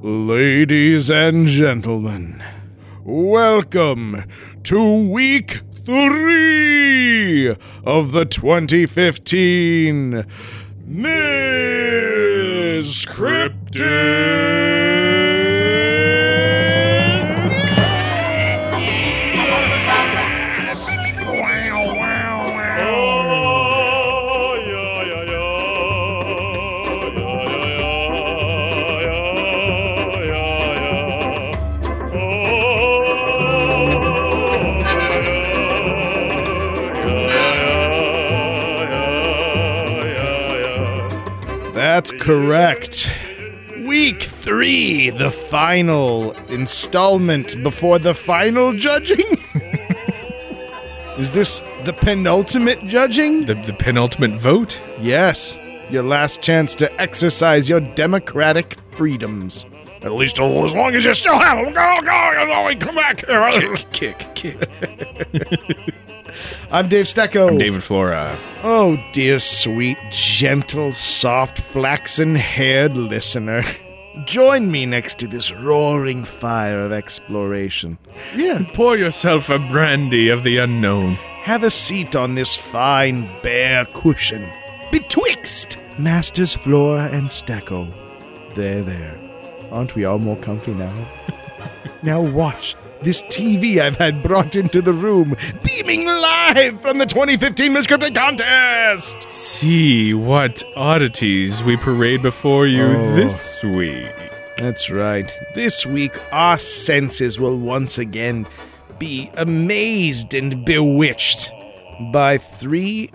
Ladies and gentlemen, welcome to week three of the 2015 Miss That's correct. Week three, the final installment before the final judging? Is this the penultimate judging? The, the penultimate vote? Yes, your last chance to exercise your democratic freedoms. At least as long as you still have them. Go, go, go, come back here. Kick, kick. I'm Dave Stecco. I'm David Flora. Oh, dear, sweet, gentle, soft, flaxen haired listener. Join me next to this roaring fire of exploration. Yeah, Pour yourself a brandy of the unknown. have a seat on this fine bare cushion betwixt Masters Flora and Stecco. There, there. Aren't we all more comfy now? now watch this TV I've had brought into the room, beaming live from the 2015 Miss Cryptid Contest! See what oddities we parade before you Oh. this week. That's right. This week, our senses will once again be amazed and bewitched by three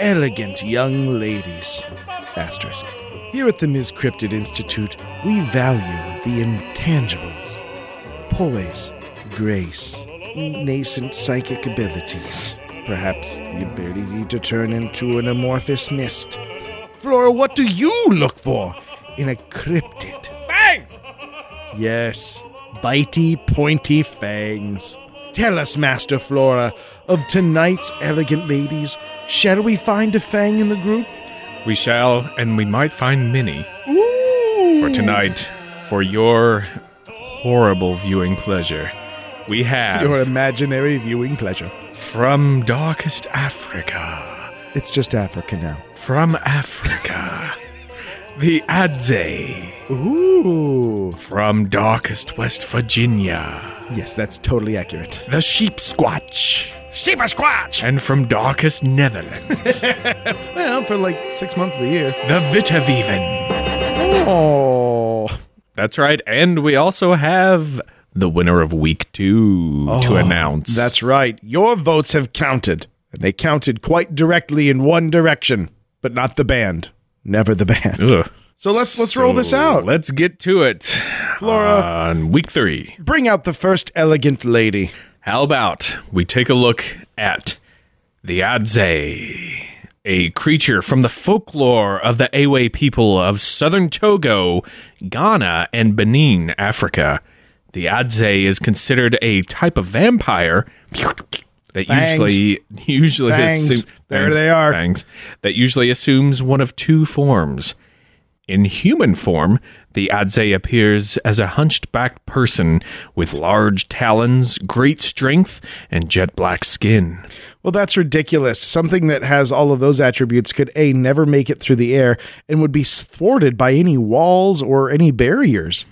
elegant young ladies. Asterisk. Here at the Ms. Cryptid Institute, we value the intangibles poise, grace, nascent psychic abilities, perhaps the ability to turn into an amorphous mist. Flora, what do you look for in a cryptid? Thanks! Yes, bitey, pointy fangs. Tell us, Master Flora, of tonight's elegant ladies, shall we find a fang in the group? We shall, and we might find many Ooh. for tonight, for your horrible viewing pleasure. We have Your imaginary viewing pleasure. from darkest Africa. It's just Africa now. From Africa. the Adze. Ooh. From darkest West Virginia. Yes, that's totally accurate. The Sheep Squatch. Sheep squatch! And from darkest Netherlands. Well, for like six months of the year. the Witte Wieven. Oh. That's right. And we also have the winner of week two to oh, announce. That's right. Your votes have counted. And they counted quite directly in one direction, but not the band. Never the band. Ugh. So let's let's roll this out. Let's get to it. Flora. On week three. Bring out the first elegant lady. How about we take a look at the Adze, a creature from the folklore of the Ewe people of southern Togo, Ghana, and Benin, Africa. The Adze is considered a type of vampire that usually usually assume- There fangs, they are. fangs, that usually assumes one of two forms. In human form, the Adze appears as a hunched backed person with large talons, great strength, and jet black skin. Well, that's ridiculous. Something that has all of those attributes could A, never make it through the air and would be thwarted by any walls or any barriers.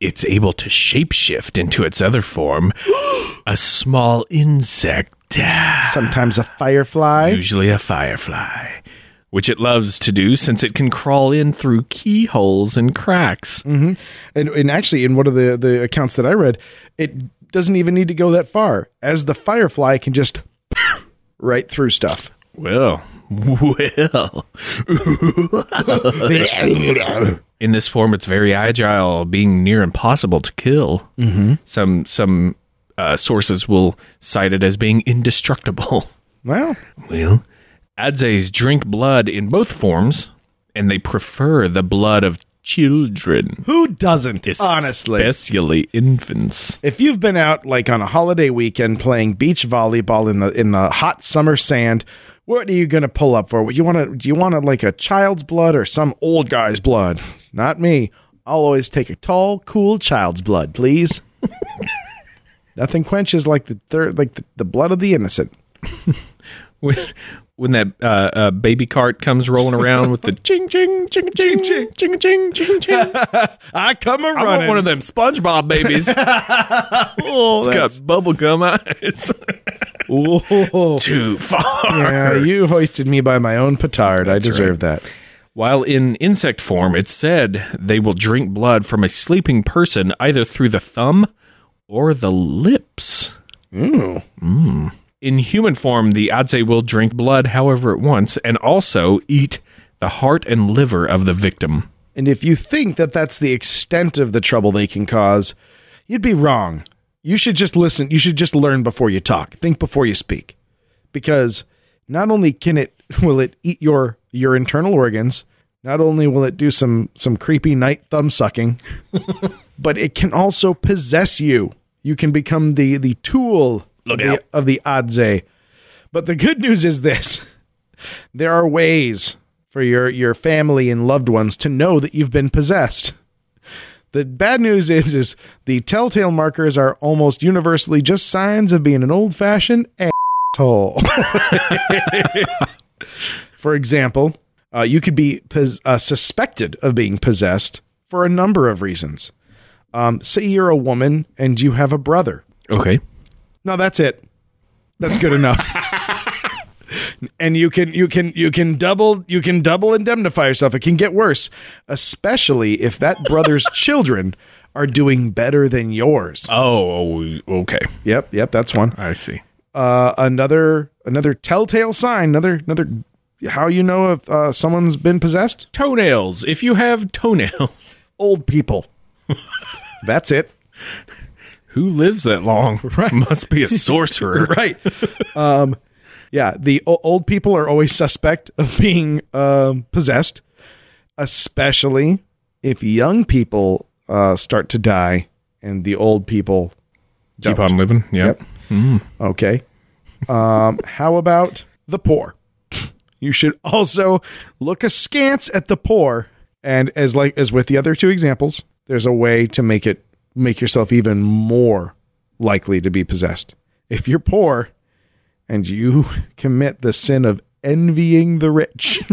It's able to shapeshift into its other form, a small insect, Sometimes a firefly. usually a firefly, which it loves to do since it can crawl in through keyholes and cracks. And, and actually, in one of the, the accounts that I read, it doesn't even need to go that far, as the firefly can just right through stuff. Well, well. In this form, it's very agile, being near impossible to kill. Mm-hmm. Some some uh, sources will cite it as being indestructible. Well, Well, Adzes drink blood in both forms, and they prefer the blood of children, who doesn't? Honestly. especially infants. If you've been out like on a holiday weekend playing beach volleyball in the in the hot summer sand, what are you going to pull up for? You want to do you want to like a child's blood or some old guy's blood? Not me. I'll always take a tall, cool child's blood, please. Nothing quenches like the third, like the, the blood of the innocent. when, when that uh, uh, baby cart comes rolling around with the ching ching ching ching ching ching ching ching ching. I come a I want running. one of them SpongeBob babies. oh, It's that's- got bubblegum eyes. Whoa. Too far. Yeah, you hoisted me by my own petard. I deserve that. While in insect form, it's said they will drink blood from a sleeping person either through the thumb or the lips. Ooh. In human form, the Adze will drink blood however it wants and also eat the heart and liver of the victim. And if you think that that's the extent of the trouble they can cause, you'd be wrong. You should just listen. You should just learn before you talk. Think before you speak. Because not only can it will it eat your your internal organs, not only will it do some some creepy night thumb sucking, but it can also possess you. You can become the the tool Look of, out. the, of the Adze. But the good news is this. There are ways for your your family and loved ones to know that you've been possessed. The bad news is is the telltale markers are almost universally just signs of being an old-fashioned asshole. for example, uh, you could be pos- uh, suspected of being possessed for a number of reasons. Um, say you're a woman and you have a brother. Okay. No, that's it. That's good enough. and you can you can you can double you can double indemnify yourself. It can get worse, especially if that brother's children are doing better than yours. Oh, okay. Yep, yep, that's one. I see. Uh, another another telltale sign. Another another how you know if uh, someone's been possessed. Toenails. If you have toenails, Old people. that's it. Who lives that long? Right. Must be a sorcerer. right. Um, yeah, the o- old people are always suspect of being um, possessed, especially if young people uh, start to die and the old people Keep don't. on living. Yep. Okay. Um, how about the poor? You should also look askance at the poor, and as like as with the other two examples, there's a way to make it make yourself even more likely to be possessed. If you're poor and you commit the sin of envying the rich,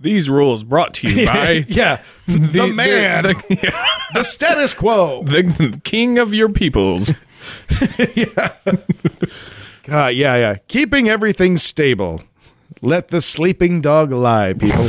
These rules brought to you by yeah, the, man, the, the, yeah, status quo. the king of your peoples. God, yeah, yeah. Keeping everything stable. Let the sleeping dog lie, people.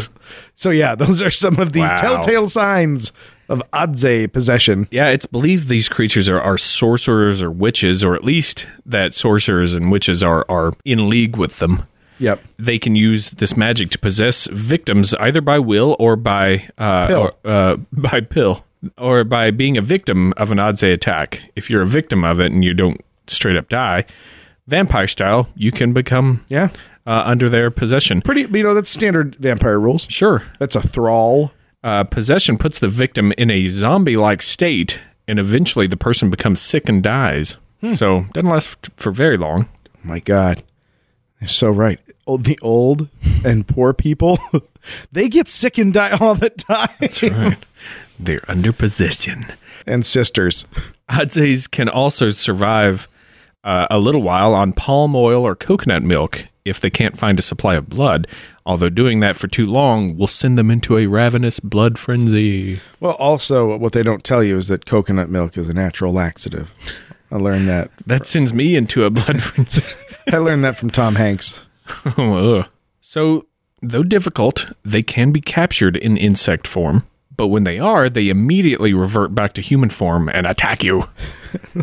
so yeah, those are some of the Wow. telltale signs of Adze possession. Yeah, it's believed these creatures are, are sorcerers or witches, or at least that sorcerers and witches are, are in league with them. Yep. They can use this magic to possess victims either by will or by uh, Pill. Or, uh, by pill or by being a victim of an Adze attack. If you're a victim of it and you don't straight up die, vampire style, you can become Yeah. uh, under their possession. Pretty, you know, that's standard vampire rules. Sure, That's a thrall. Uh, possession puts the victim in a zombie-like state, and eventually the person becomes sick and dies. So doesn't last for very long. My God. You're so right. Oh, the old and poor people, they get sick and die all the time. That's Right. They're under possession. And sisters. Adzes can also survive uh, a little while on palm oil or coconut milk if they can't find a supply of blood. Although doing that for too long will send them into a ravenous blood frenzy. Well, also, what they don't tell you is that coconut milk is a natural laxative. I learned that. That sends me into a blood frenzy. I learned that from Tom Hanks. Oh, so, though difficult, they can be captured in insect form. But when they are, they immediately revert back to human form and attack you.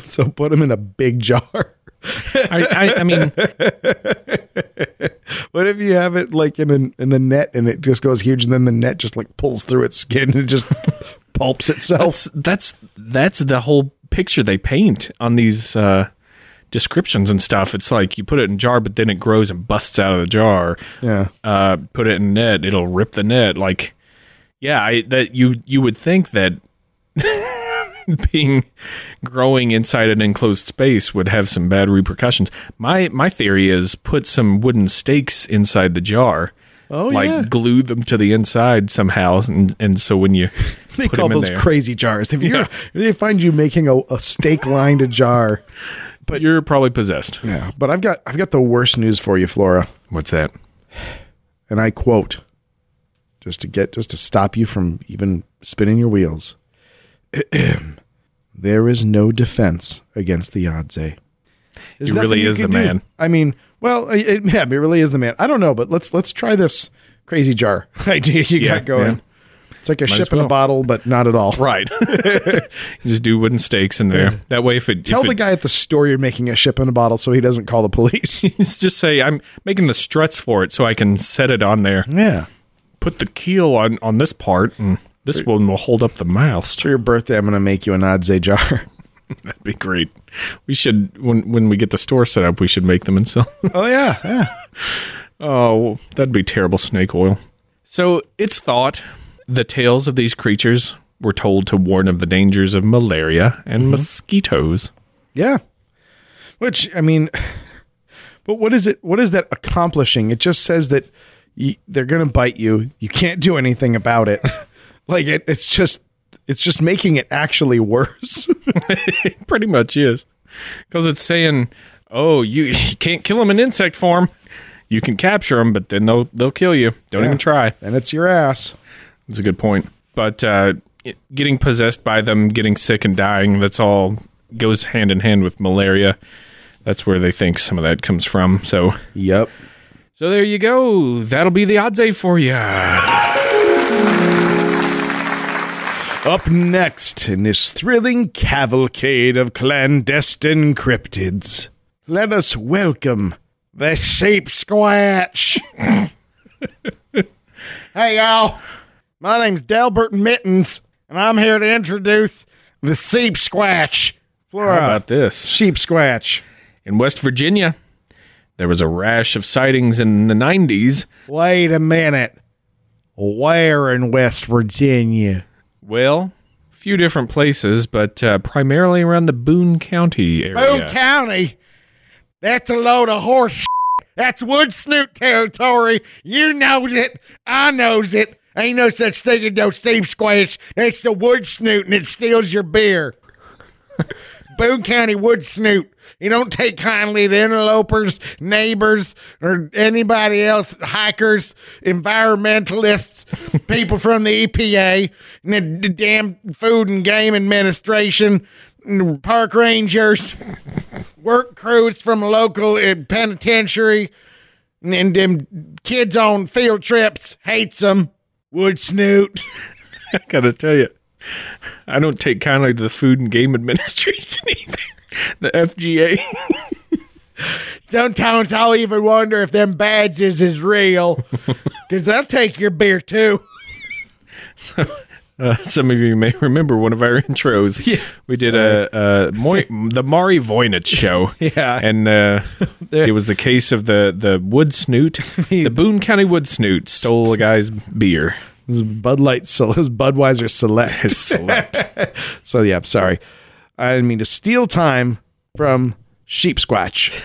So put them in a big jar. I, I, I mean, What if you have it like in a in a net and it just goes huge and then the net just like pulls through its skin and it just pulps itself? that's that's that's the whole picture they paint on these uh, descriptions and stuff. It's like you put it in a jar, but then it grows and busts out of the jar. Yeah. Uh, put it in net, it'll rip the net. Like, yeah, I, that you you would think that being growing inside an enclosed space would have some bad repercussions. My my theory is put some wooden stakes inside the jar Oh, like yeah. glue them to the inside somehow, and and so when you They put call them in those there, crazy jars. If you Yeah. they find you making a, a stake lined jar. but you're probably possessed. Yeah, but I've got I've got the worst news for you, Flora, What's that? and I quote, just to get just to stop you from even spinning your wheels. there is no defense against the Adze. Eh? There's He really is the do. man. I mean, well, it, yeah, he really is the man. I don't know, but let's let's try this crazy jar idea you Yeah, got going. yeah. It's like a as ship in a bottle, but not at all. Right. just do wooden stakes in there. That way, if it, Tell if the it guy at the store you're making a ship in a bottle so he doesn't call the police. just say I'm making the struts for it, so I can set it on there. yeah. Put the keel on on this part, and this one will hold up the mast. For your birthday, I'm going to make you an Adze jar. That'd be great. We should when when we get the store set up, we should make them and sell. oh yeah, yeah. oh, that'd be terrible snake oil. So it's thought the tales of these creatures were told to warn of the dangers of malaria and mm-hmm. mosquitoes. Yeah. Which I mean, but what is it? What is that accomplishing? It just says that you, they're going to bite you. You can't do anything about it. like it, it's just it's just making it actually worse. Pretty much is. Because it's saying, oh, you, you can't kill them in insect form. You can capture them, but then they'll they'll kill you. Don't even try. and it's your ass. That's a good point. But uh, it- getting possessed by them, getting sick and dying, that's all goes hand in hand with malaria. That's where they think some of that comes from. So, Yep. so there you go. That'll be the Adze for you. Up next in this thrilling cavalcade of clandestine cryptids, let us welcome the sheep squatch. hey, y'all. My name's Delbert Mittens, and I'm here to introduce the sheep squatch. Flora, How about this? sheep squatch. In West Virginia, there was a rash of sightings in the 90s. Wait a minute. Where in West Virginia? Well, a few different places, but uh, primarily around the Boone County area. Boone County. That's a load of horse. Shit. That's wood snoot territory. You knows it. I knows it. Ain't no such thing as no Steve Squash. It's the wood snoot and it steals your beer. Boone County wood snoot. You don't take kindly to interlopers, neighbors, or anybody else, hikers, environmentalists, people from the EPA, and the, the damn Food and Game Administration, and park rangers, work crews from a local uh, penitentiary, and, and them kids on field trips hates them. Wood snoot. I gotta tell you, I don't take kindly to the Food and Game Administration either. The FGA. Sometimes I'll even wonder if them badges is real, because they'll take your beer too. Uh, some of you may remember one of our intros. Yeah, we did a, a Moi- the Mari Voynich show. Yeah. and uh, it was the case of the the wood snoot. the Boone County wood snoot stole a guy's beer. This is Bud Light, so this is Budweiser Select. Select. So yeah, I'm sorry. I didn't mean to steal time from Sheep Squatch.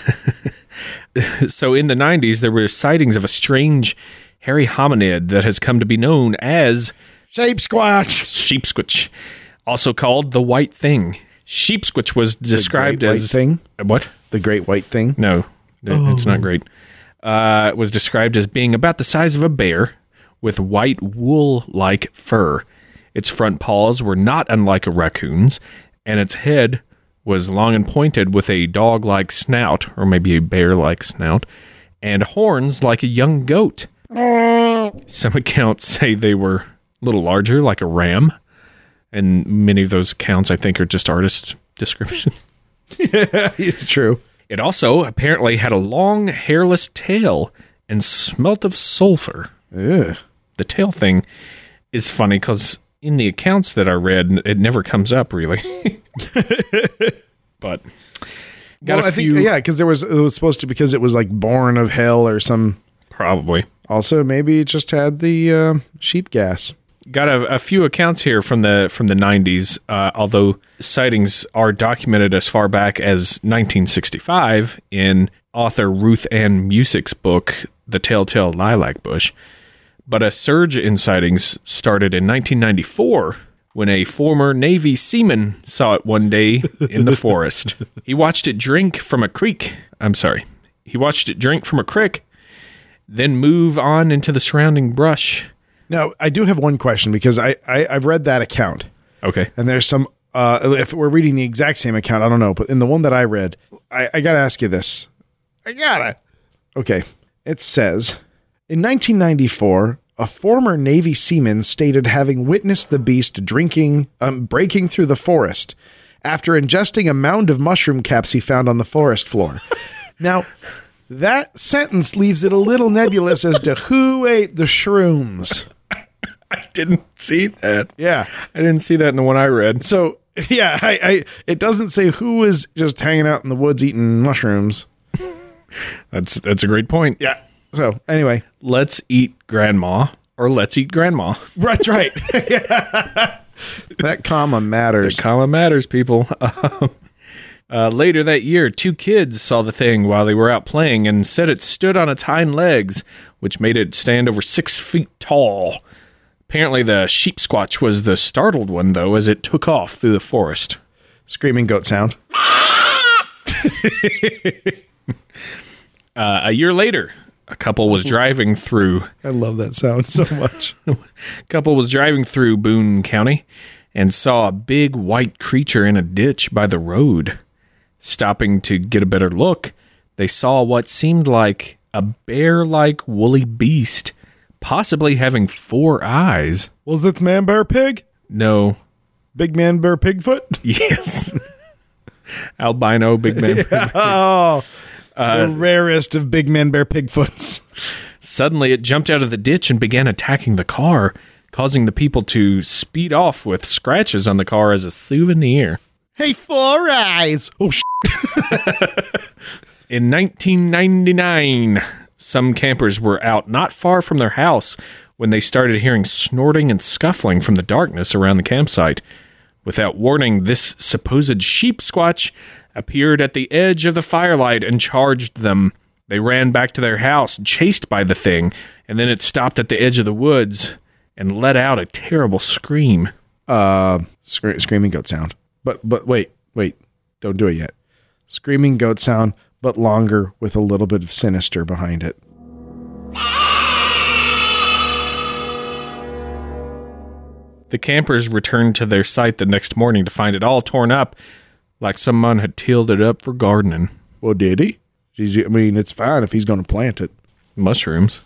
so in the 90s, there were sightings of a strange hairy hominid that has come to be known as Sheep Squatch. sheepsquitch, also called the white thing. Sheepsquitch was described as thing. what? The Great White Thing. No, th- it's not great. Uh, it was described as being about the size of a bear with white wool-like fur. Its front paws were not unlike a raccoon's, and its head was long and pointed with a dog-like snout, or maybe a bear-like snout, and horns like a young goat. Some accounts say they were a little larger, like a ram, and many of those accounts, I think, are just artist descriptions. it's true. It also apparently had a long, hairless tail and smelt of sulfur. Ugh. The tail thing is funny because in the accounts that I read, it never comes up really. but got well, a I think few, yeah, because there was it was supposed to because it was like born of hell or some. probably. Also, maybe it just had the uh, sheep gas. Got a, a few accounts here from the from the 90s, uh, although sightings are documented as far back as 1965 in author Ruth Ann Musick's book, The Telltale Lilac Bush. But a surge in sightings started in 1994 when a former Navy seaman saw it one day in the forest. He watched it drink from a creek. I'm sorry. He watched it drink from a creek, then move on into the surrounding brush. Now, I do have one question because I, I I've read that account, Okay. and there's some. Uh, if we're reading the exact same account, I don't know, but in the one that I read, I, I gotta ask you this. I gotta. Okay, it says in 1994, a former Navy seaman stated having witnessed the beast drinking, um, breaking through the forest after ingesting a mound of mushroom caps he found on the forest floor. now, that sentence leaves it a little nebulous as to who ate the shrooms. I didn't see that. Yeah. I didn't see that in the one I read. So yeah, I, I it doesn't say who was just hanging out in the woods eating mushrooms. That's that's a great point. Yeah. So anyway, Let's eat grandma or let's eat grandma. that's right. that comma matters. Comma matters, people. Um, uh, later that year, two kids saw the thing while they were out playing and said it stood on its hind legs, which made it stand over six feet tall. Apparently, the sheep squatch was the startled one, though, as it took off through the forest. Screaming goat sound. Uh, a year later, a couple was driving through I love that sound so much. couple was driving through Boone County and saw a big white creature in a ditch by the road. Stopping to get a better look, they saw what seemed like a bear like woolly beast, possibly having four eyes. Was it man bear pig? No, Big man bear pigfoot? yes. Albino big man. Oh, Uh, the rarest of big man bear pigfoots. Suddenly, it jumped out of the ditch and began attacking the car, causing the people to speed off with scratches on the car as a souvenir. Hey, four eyes. Oh, sh- In 1999, some campers were out not far from their house when they started hearing snorting and scuffling from the darkness around the campsite. Without warning, this supposed sheep squatch appeared at the edge of the firelight and charged them. They ran back to their house, chased by the thing, and then it stopped at the edge of the woods and let out a terrible scream. uh, scre- screaming goat sound. But but wait, wait, don't do it yet. Screaming goat sound, but longer with a little bit of sinister behind it. The campers returned to their site the next morning to find it all torn up, like someone had tilled it up for gardening. Well, did he? I mean, it's fine if he's going to plant it. Mushrooms.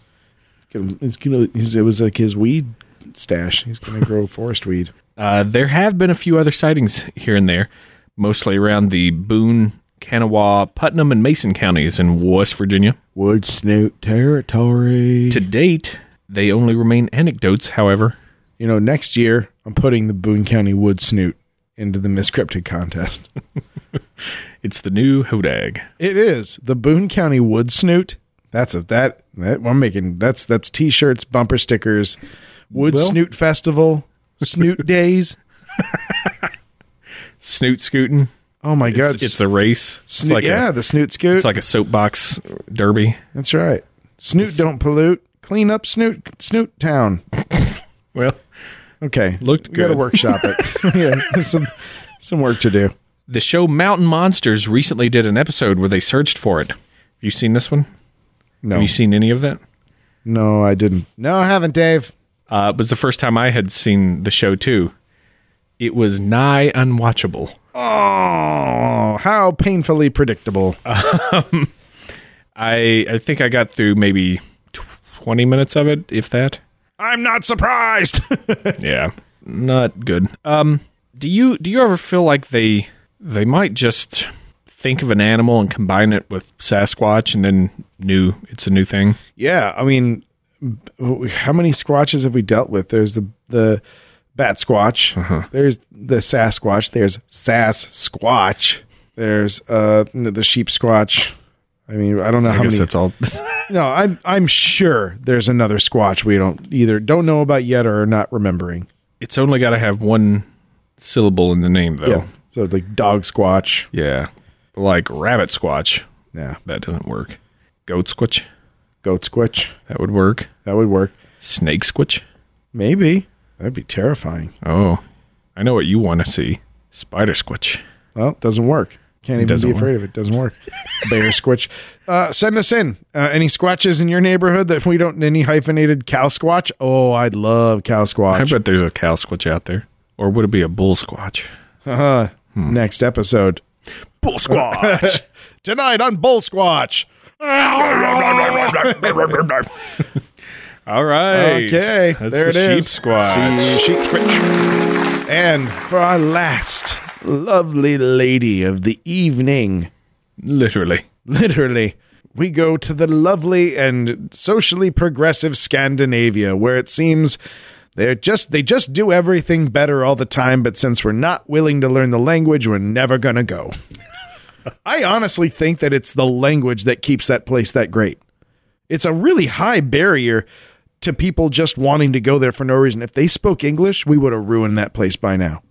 It's gonna, he's- it was like his weed stash. He's going to grow forest weed. Uh, there have been a few other sightings here and there, mostly around the Boone, Kanawha, Putnam, and Mason counties in West Virginia. Wood snoot territory. To date, they only remain anecdotes, however. You know, next year I'm putting the Boone County wood snoot into the Miss Cryptid contest. It's the new Hodag. It is the Boone County Wood Snoot. That's a that that I'm making. That's that's t-shirts, bumper stickers, Wood Well- Snoot Festival, Snoot Days. Snoot scooting. Oh my god! It's, it's the race. It's Snoot, like yeah, a, the Snoot Scoot. it's like a soapbox derby. that's right. Snoot don't pollute. Clean up Snoot Snoot Town. Well, Okay, Looked we got to workshop it. yeah, some some work to do. the show Mountain Monsters recently did an episode where they searched for it. Have you seen this one? No, Have you seen any of that? no, I didn't. No, I haven't, Dave. Uh, it was the first time I had seen the show too. It was nigh unwatchable. Oh, how painfully predictable. I I think I got through maybe twenty minutes of it, if that. I'm not surprised. Yeah, not good. Um, do you do you ever feel like they they might just think of an animal and combine it with Sasquatch and then new it's a new thing? Yeah, I mean, how many squatches have we dealt with? There's the the bat squatch. There's the Sasquatch. There's Sass Squatch. There's uh the sheep squatch. I mean, I don't know I how guess many. that's all. No, I'm I'm sure there's another squatch we don't either don't know about yet or are not remembering. it's only got to have one syllable in the name, though. Yeah, so like dog squatch. Yeah. Like rabbit squatch. Yeah. That doesn't work. Goat squitch. Goat squitch. That would work. That would work. Snake squitch. Maybe. That'd be terrifying. Oh, I know what you want to see. Spider squitch. Well, it doesn't work. Can't even be afraid of it. Doesn't work. Bear squitch. Uh, send us in. Uh, any squatches in your neighborhood that we don't, any hyphenated cow squatch? Oh, I'd love cow squatch. I bet there's a cow squatch out there. Or would it be a bull squatch? Uh, Next episode. Bull squatch. Tonight on Bull Squatch. All right. Okay, That's there the it is. Sheep squatch. See, sheep squitch. And for our last lovely lady of the evening, Literally. literally, we go to the lovely and socially progressive Scandinavia, where it seems they're just they just do everything better all the time. But since we're not willing to learn the language, we're never gonna go. I honestly think that it's the language that keeps that place that great. It's a really high barrier to people just wanting to go there for no reason. If they spoke English, we would have ruined that place by now.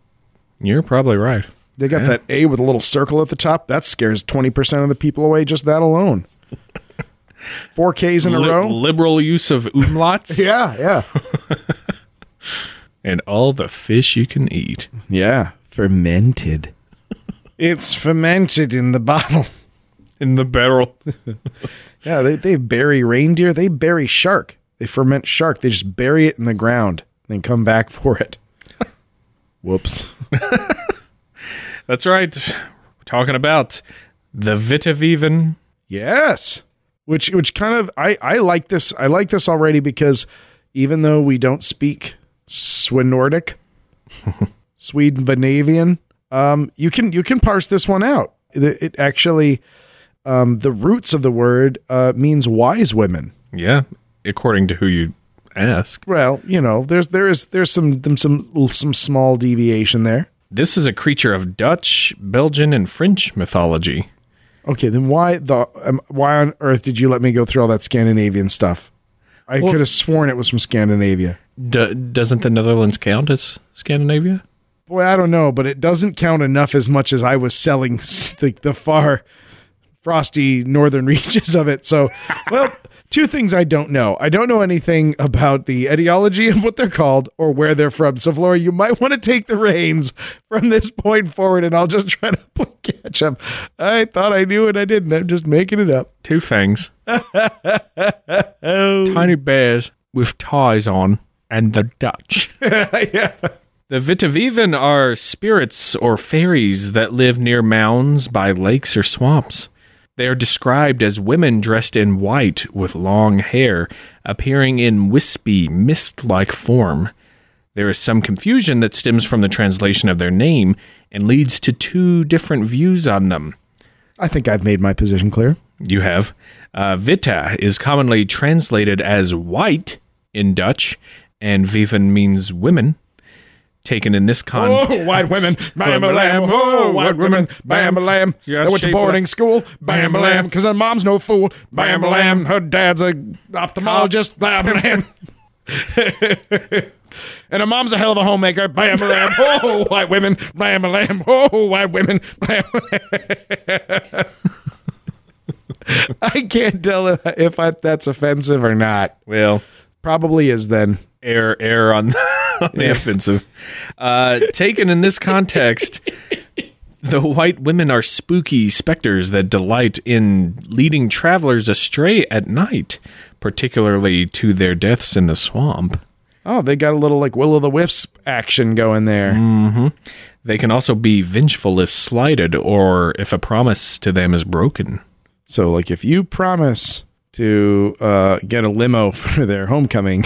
You're probably right. They got that A with a little circle at the top. That scares 20% of the people away just that alone. Four Ks in a Li- row. liberal use of umlauts Yeah, yeah. and all the fish you can eat. Yeah. Fermented. it's fermented in the bottle. In the barrel. Yeah, they, they bury reindeer. They bury shark. They ferment shark. They just bury it in the ground, then come back for it. Whoops. That's right. We're talking about the Witte Wieven. Yes. Which which kind of I I like this. I like this already because even though we don't speak Swenordic, Sweden um you can you can parse this one out. It, it actually um the roots of the word uh means wise women. Yeah, according to who you ask. Well, you know, there's there is there's some some some, small deviation there. This is a creature of Dutch, Belgian, and French mythology. Okay, then why the um, why on earth did you let me go through all that Scandinavian stuff? I could have sworn it was from Scandinavia. D- doesn't the Netherlands count as Scandinavia? Boy, I don't know, but it doesn't count enough as much as I was selling the, the far frosty northern reaches of it. So, well, two things I don't know. I don't know anything about the etiology of what they're called or where they're from. So, Flora, you might want to take the reins from this point forward, and I'll just try to play catch up. I thought I knew and I didn't. I'm just making it up. Two fangs. Tiny bears with ties on, and the Dutch. yeah. The Witte Wieven are spirits or fairies that live near mounds by lakes or swamps. They are described as women dressed in white with long hair, appearing in wispy, mist like form. There is some confusion that stems from the translation of their name and leads to two different views on them. I think I've made my position clear. You have. Uh, Witte is commonly translated as white in Dutch, and Wieven means women. Taken in this context. Oh, white women, bam a lamb. Oh, white women, bam a lamb. Yeah, They went to boarding like- school, bam a lamb, because her mom's no fool. Bam a lamb, her dad's a ophthalmologist. Bam a lamb. And her mom's a hell of a homemaker. Bam a lamb. Oh, white women. Bam a lamb. Oh, white women. Bam. I can't tell if, if I, that's offensive or not. Well, Probably is then. air air on, on the offensive. Uh, taken in this context, the white women are spooky specters that delight in leading travelers astray at night, particularly to their deaths in the swamp. Oh, they got a little like Will o' the Wisp action going there. mhm They can also be vengeful if slighted or if a promise to them is broken. So, like, if you promise to uh, get a limo for their homecoming,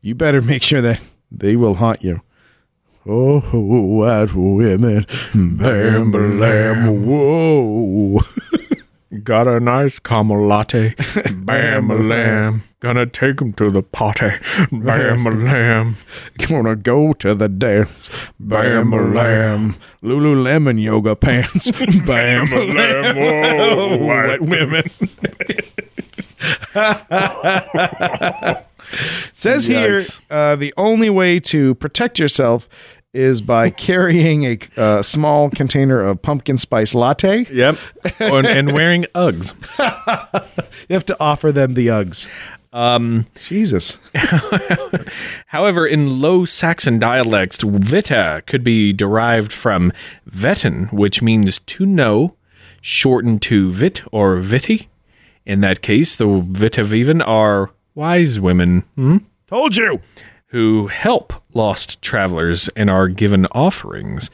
you better make sure that they will haunt you. Oh, white women, bam, bam, whoa. Got a nice caramel latte. Bam a lamb. Gonna take him to the party. Bam a lamb. Gonna go to the dance, bam, a lamb. Lululemon yoga pants, bam, a lamb. Whoa, white women. Says here, Yikes. uh, the only way to protect yourself is by carrying a uh, small container of pumpkin spice latte. Yep. and, and wearing Uggs. You have to offer them the Uggs. Um, Jesus. However, in Low Saxon dialects, vita could be derived from vetten, which means to know, shortened to vit or viti. In that case, the Witte Wieven are wise women hmm, Told you. Who help lost travelers and are given offerings.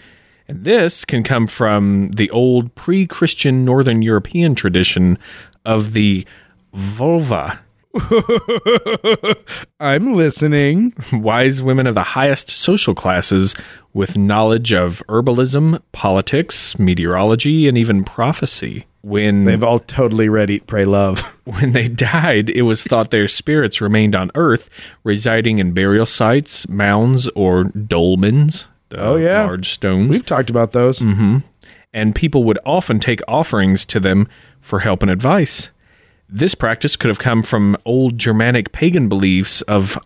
And this can come from the old pre Christian Northern European tradition of the vulva. I'm listening. wise women of the highest social classes with knowledge of herbalism, politics, meteorology, and even prophecy. When They've all totally read Eat, Pray, Love. when they died, it was thought their spirits remained on Earth, residing in burial sites, mounds, or dolmens. the Oh, yeah. large stones. We've talked about those. and people would often take offerings to them for help and advice. This practice could have come from old Germanic pagan beliefs of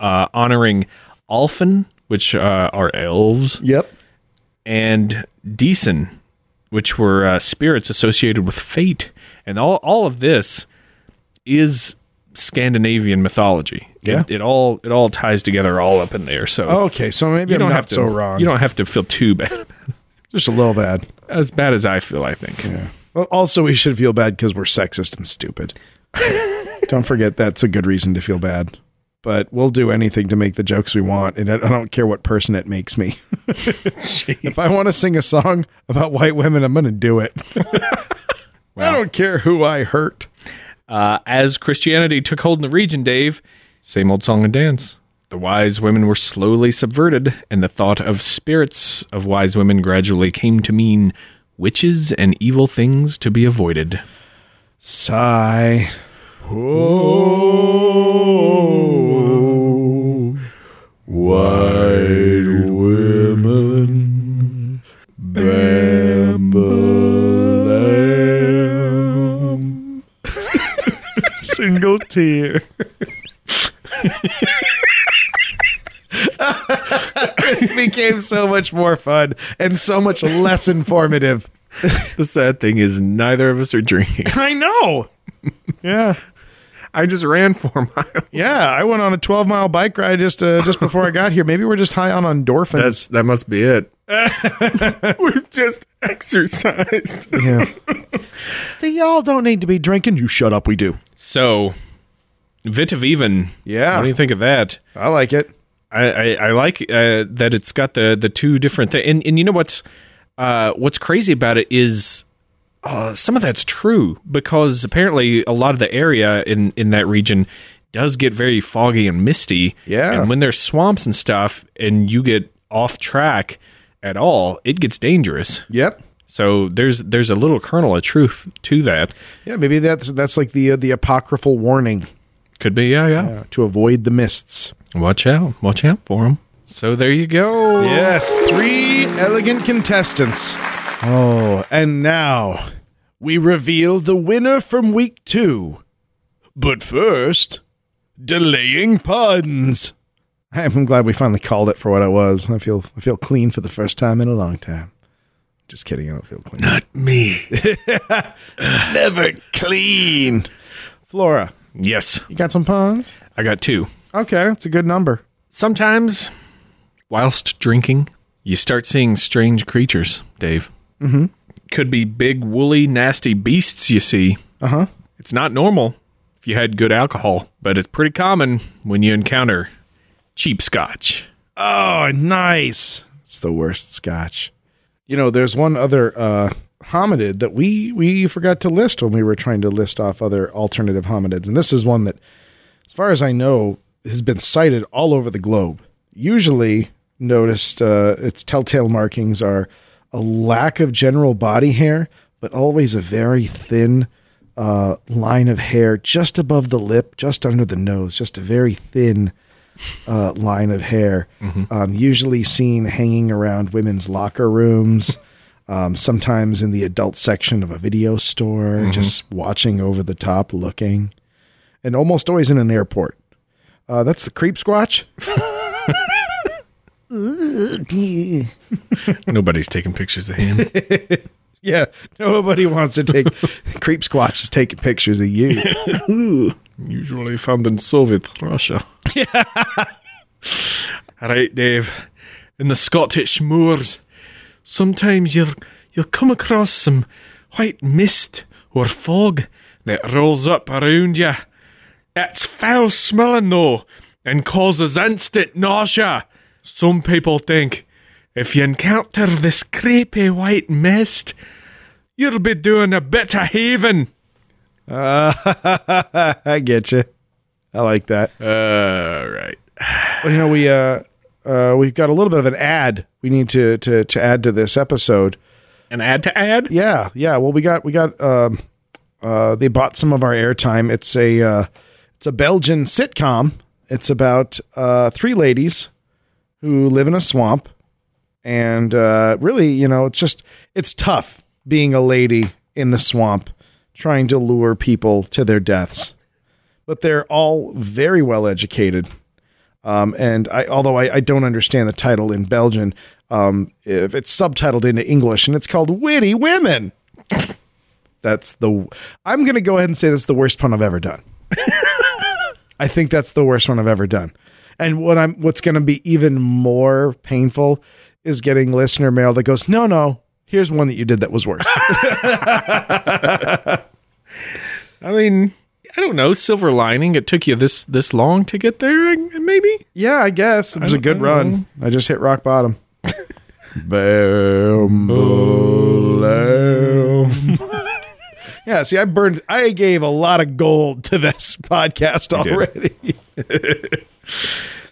uh, honoring Alfin, which uh, are elves, Yep. and Deason, which were uh, spirits associated with fate. And all, all of this is Scandinavian mythology. Yeah. It, it all it all ties together all up in there. So Okay, so maybe you I'm don't have to so wrong. You don't have to feel too bad. Just a little bad. as bad as I feel, I think. Well, also, we should feel bad because we're sexist and stupid. don't forget that's a good reason to feel bad. But we'll do anything to make the jokes we want, and I don't care what person it makes me. if I want to sing a song about white women, I'm going to do it. I don't care who I hurt. Uh, as Christianity took hold in the region, Dave, same old song and dance. The wise women were slowly subverted, and the thought of spirits of wise women gradually came to mean witches and evil things to be avoided. Sigh. Oh, white women, bambalam. Single tear. it became so much more fun and so much less informative. The sad thing is, neither of us are drinking. I know. Yeah. I just ran four miles. Yeah, I went on a 12 mile bike ride just uh, just before I got here. Maybe we're just high on endorphins. That's that must be it. We've just exercised. yeah. See, y'all don't need to be drinking. You shut up. We do. So, Witte Wieven. Yeah. What do you think of that? I like it. I, I, I like uh, that it's got the the two different things, and and you know what's uh, what's crazy about it is uh, some of that's true because apparently a lot of the area in in that region does get very foggy and misty. Yeah. and when there's swamps and stuff, and you get off track at all, it gets dangerous. Yep. So there's there's a little kernel of truth to that. Yeah, maybe that's that's like the uh, the apocryphal warning Could be, yeah, yeah. uh, to avoid the mists. Watch out, watch out for them. So there you go. Yes, three elegant contestants. Oh, and now we reveal the winner from week two. But first, delaying puns. I'm glad we finally called it for what it was. I feel I feel clean for the first time in a long time. Just kidding, I don't feel clean. Not me. Never clean. Flora, yes, you got some puns? I got two. Okay, that's a good number. Sometimes, whilst drinking, you start seeing strange creatures, Dave. Mm-hmm. Could be big, woolly, nasty beasts you see. Uh huh. It's not normal if you had good alcohol, but it's pretty common when you encounter cheap scotch. Oh, nice. It's the worst scotch. You know, there's one other uh, hominid that we we forgot to list when we were trying to list off other alternative hominids, and this is one that, as far as I know, has been sighted all over the globe. Usually, noticed uh, its telltale markings are a lack of general body hair, but always a very thin uh, line of hair just above the lip, just under the nose, just a very thin uh, line of hair, um, usually seen hanging around women's locker rooms, um, sometimes in the adult section of a video store, just watching over the top, looking, and almost always in an airport. Uh, that's the creep squatch. Nobody's taking pictures of him. Yeah, nobody wants to take creep squatch is taking pictures of you. Usually found in Soviet Russia. Yeah. All right, Dave. In the Scottish moors, sometimes you'll you'll come across some white mist or fog that rolls up around you. It's foul smelling though, and causes instant nausea. Some people think if you encounter this creepy white mist, you'll be doing a bit of heaving. Uh, I get you. I like that. All right. Well, you know, we uh, uh, we've got a little bit of an ad we need to to to add to this episode. An ad to add? Yeah, yeah. Well, we got we got um, uh, they bought some of our airtime. It's a uh, it's a Belgian sitcom. It's about uh, three ladies who live in a swamp, and uh, really, you know, it's just it's tough being a lady in the swamp trying to lure people to their deaths. But they're all very well educated. Um, and I, although I, I don't understand the title in Belgian, um, if it's subtitled into English and it's called Witty Women. That's the. I'm going to go ahead and say that's the worst pun I've ever done. I think that's the worst one I've ever done. And what I'm, what's going to be even more painful is getting listener mail that goes, no, no, here's one that you did that was worse. I mean, I don't know. Silver lining. It took you this this long to get there. Maybe. yeah, I guess it was a good run. I just hit rock bottom. Bam, yeah, see, I burned. I gave a lot of gold to this podcast already.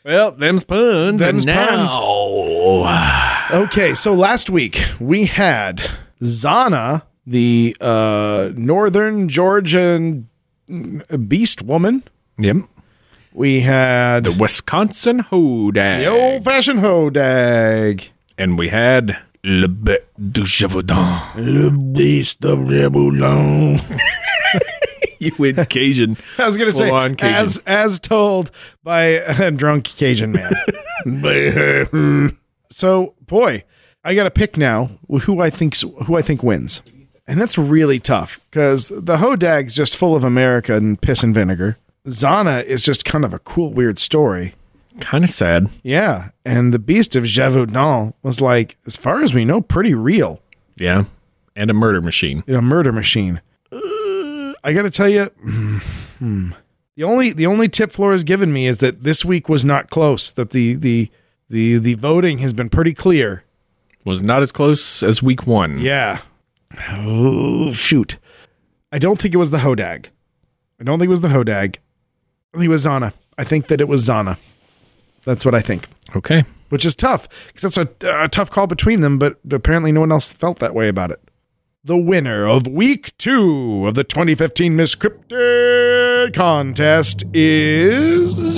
Well, them's puns. Them's and now, Okay, so last week we had Zana, the uh, Northern Georgian beast woman. Yep. We had The Wisconsin Hodag. the old fashioned hodag. And we had Le Bête du Gévaudan. Le beast of Zebulon. you went Cajun. I was going to say, as as told by a drunk Cajun man. so, boy, I got to pick now who I think who I think wins, and that's really tough because the Hodag's just full of America and piss and vinegar. Zana is just kind of a cool, weird story. Kind of sad. Yeah, and the Beast of Gévaudan was like, as far as we know, pretty real. Yeah. And a murder machine. a murder machine. Uh, I got to tell you, hmm, the only the only tip Floor has given me is that this week was not close. That the the the the voting has been pretty clear. Was not as close as week one. Yeah. Oh shoot! I don't think it was the Hodag. I don't think it was the Hodag. I think it was Zana. I think that it was Zana. That's what I think. Okay. Which is tough because that's a, a tough call between them, but apparently no one else felt that way about it. The winner of week two of the 2015 Miss Cryptid contest is.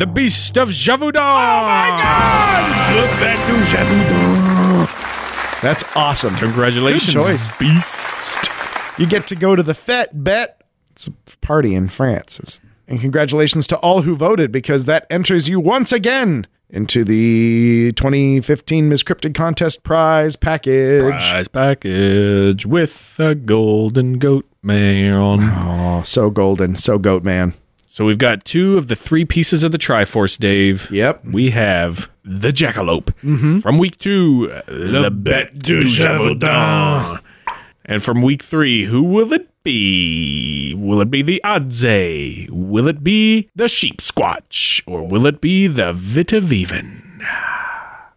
The Beast of Gévaudan. Oh the Fet of Gévaudan. That's awesome. Congratulations, Good choice. Beast. You get to go to the Fete Bet. It's a party in France. And congratulations to all who voted because that enters you once again into the 2015 Miss Cryptid contest prize package. Prize package with a golden goat man. Oh, so golden, so goat man. So we've got two of the three pieces of the Triforce, Dave. Yep. We have the Jackalope mm-hmm. from week two, Le Bête du Gévaudan. And from week three, who will it be? Will it be the Adze? Will it be the Sheepsquatch? Or will it be the Witte Wieven?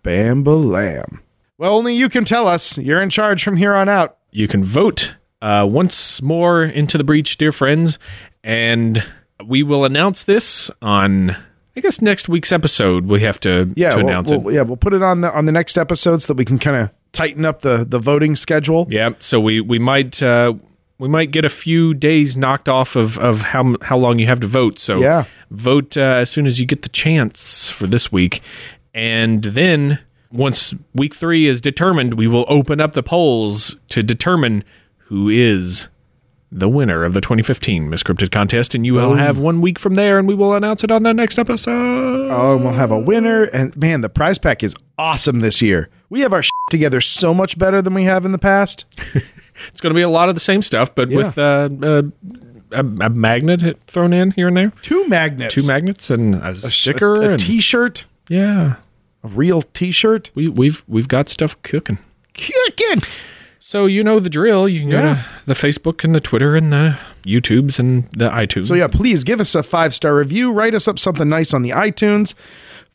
Bambalam. Well, only you can tell us. You're in charge from here on out. You can vote uh, once more into the breach, dear friends, and we will announce this on. I guess next week's episode we have to, Yeah, to we'll, announce we'll- it. yeah, we'll put it on the on the next episode so that we can kind of tighten up the the voting schedule. Yeah, so we we might uh, we might get a few days knocked off of of how how long you have to vote. So Yeah. vote uh, as soon as you get the chance for this week, and then once week three is determined, we will open up the polls to determine who is the winner of the 2015 Miss Cryptid contest, and you will have one week from there, and we will announce it on the next episode. Oh, and we'll have a winner. And man, the prize pack is awesome this year. We have our together so much better than we have in the past. It's going to be a lot of the same stuff, but Yeah. with uh, uh, a, a magnet thrown in here and there. Two magnets, Two magnets and a, sticker a, a and t-shirt, yeah, a real t-shirt. we, we've we've got stuff cooking. Kicking. So you know the drill. You can go to the Facebook and the Twitter and the YouTubes and the iTunes. So yeah, please give us a five star review. Write us up something nice on the iTunes.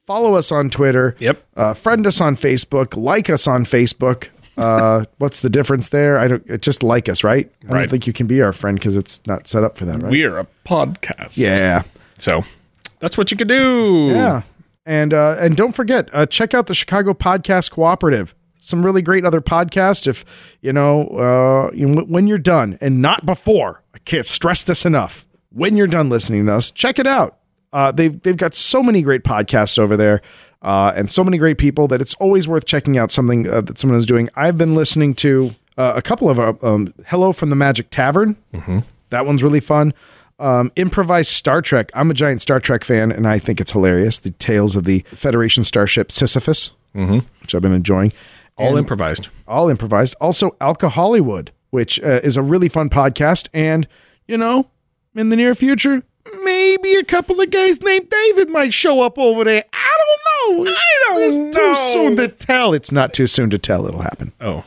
Follow us on Twitter. Yep. Uh, friend us on Facebook. Like us on Facebook. Uh, what's the difference there? I don't. Just like us, right? I don't Right. think you can be our friend because it's not set up for that, right? we're a podcast. yeah. So that's what you can do. Yeah. And uh, and don't forget, uh, check out the Chicago Podcast Cooperative. Some really great other podcasts. If you know, uh, you know, when you're done, and not before. I can't stress this enough. When you're done listening to us, check it out. Uh, they've they've got so many great podcasts over there, uh, and so many great people that it's always worth checking out something uh, that someone is doing. I've been listening to uh, a couple of uh, um, Hello from the Magic Tavern. That one's really fun. Um, improvised Star Trek. I'm a giant Star Trek fan, and I think it's hilarious. The tales of the Federation starship Sisyphus, which I've been enjoying. All And improvised. all improvised. Also, Alka Hollywood, which uh, is a really fun podcast. And, you know, in the near future, maybe a couple of guys named David might show up over there. I don't know. It's, I don't it's know. too soon to tell. It's not too soon to tell. It'll happen. Oh,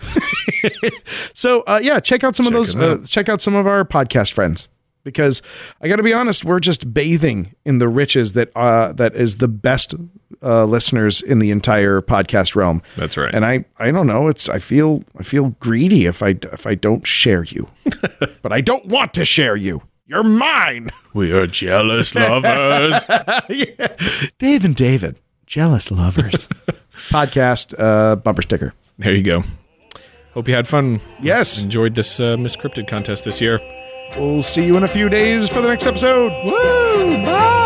So uh, yeah, check out some of those. out. Uh, check out some of our podcast friends because I got to be honest, we're just bathing in the riches that uh, that is the best uh, listeners in the entire podcast realm. That's right. And I I don't know. It's I feel I feel greedy if I if I don't share you, but I don't want to share you. You're mine, we are jealous lovers. Dave and David, jealous lovers. podcast uh, bumper sticker. there you go. Hope you had fun. Yes, Enjoyed this uh, Miss Cryptid contest this year. we'll see you in a few days for the next episode. Woo! Bye.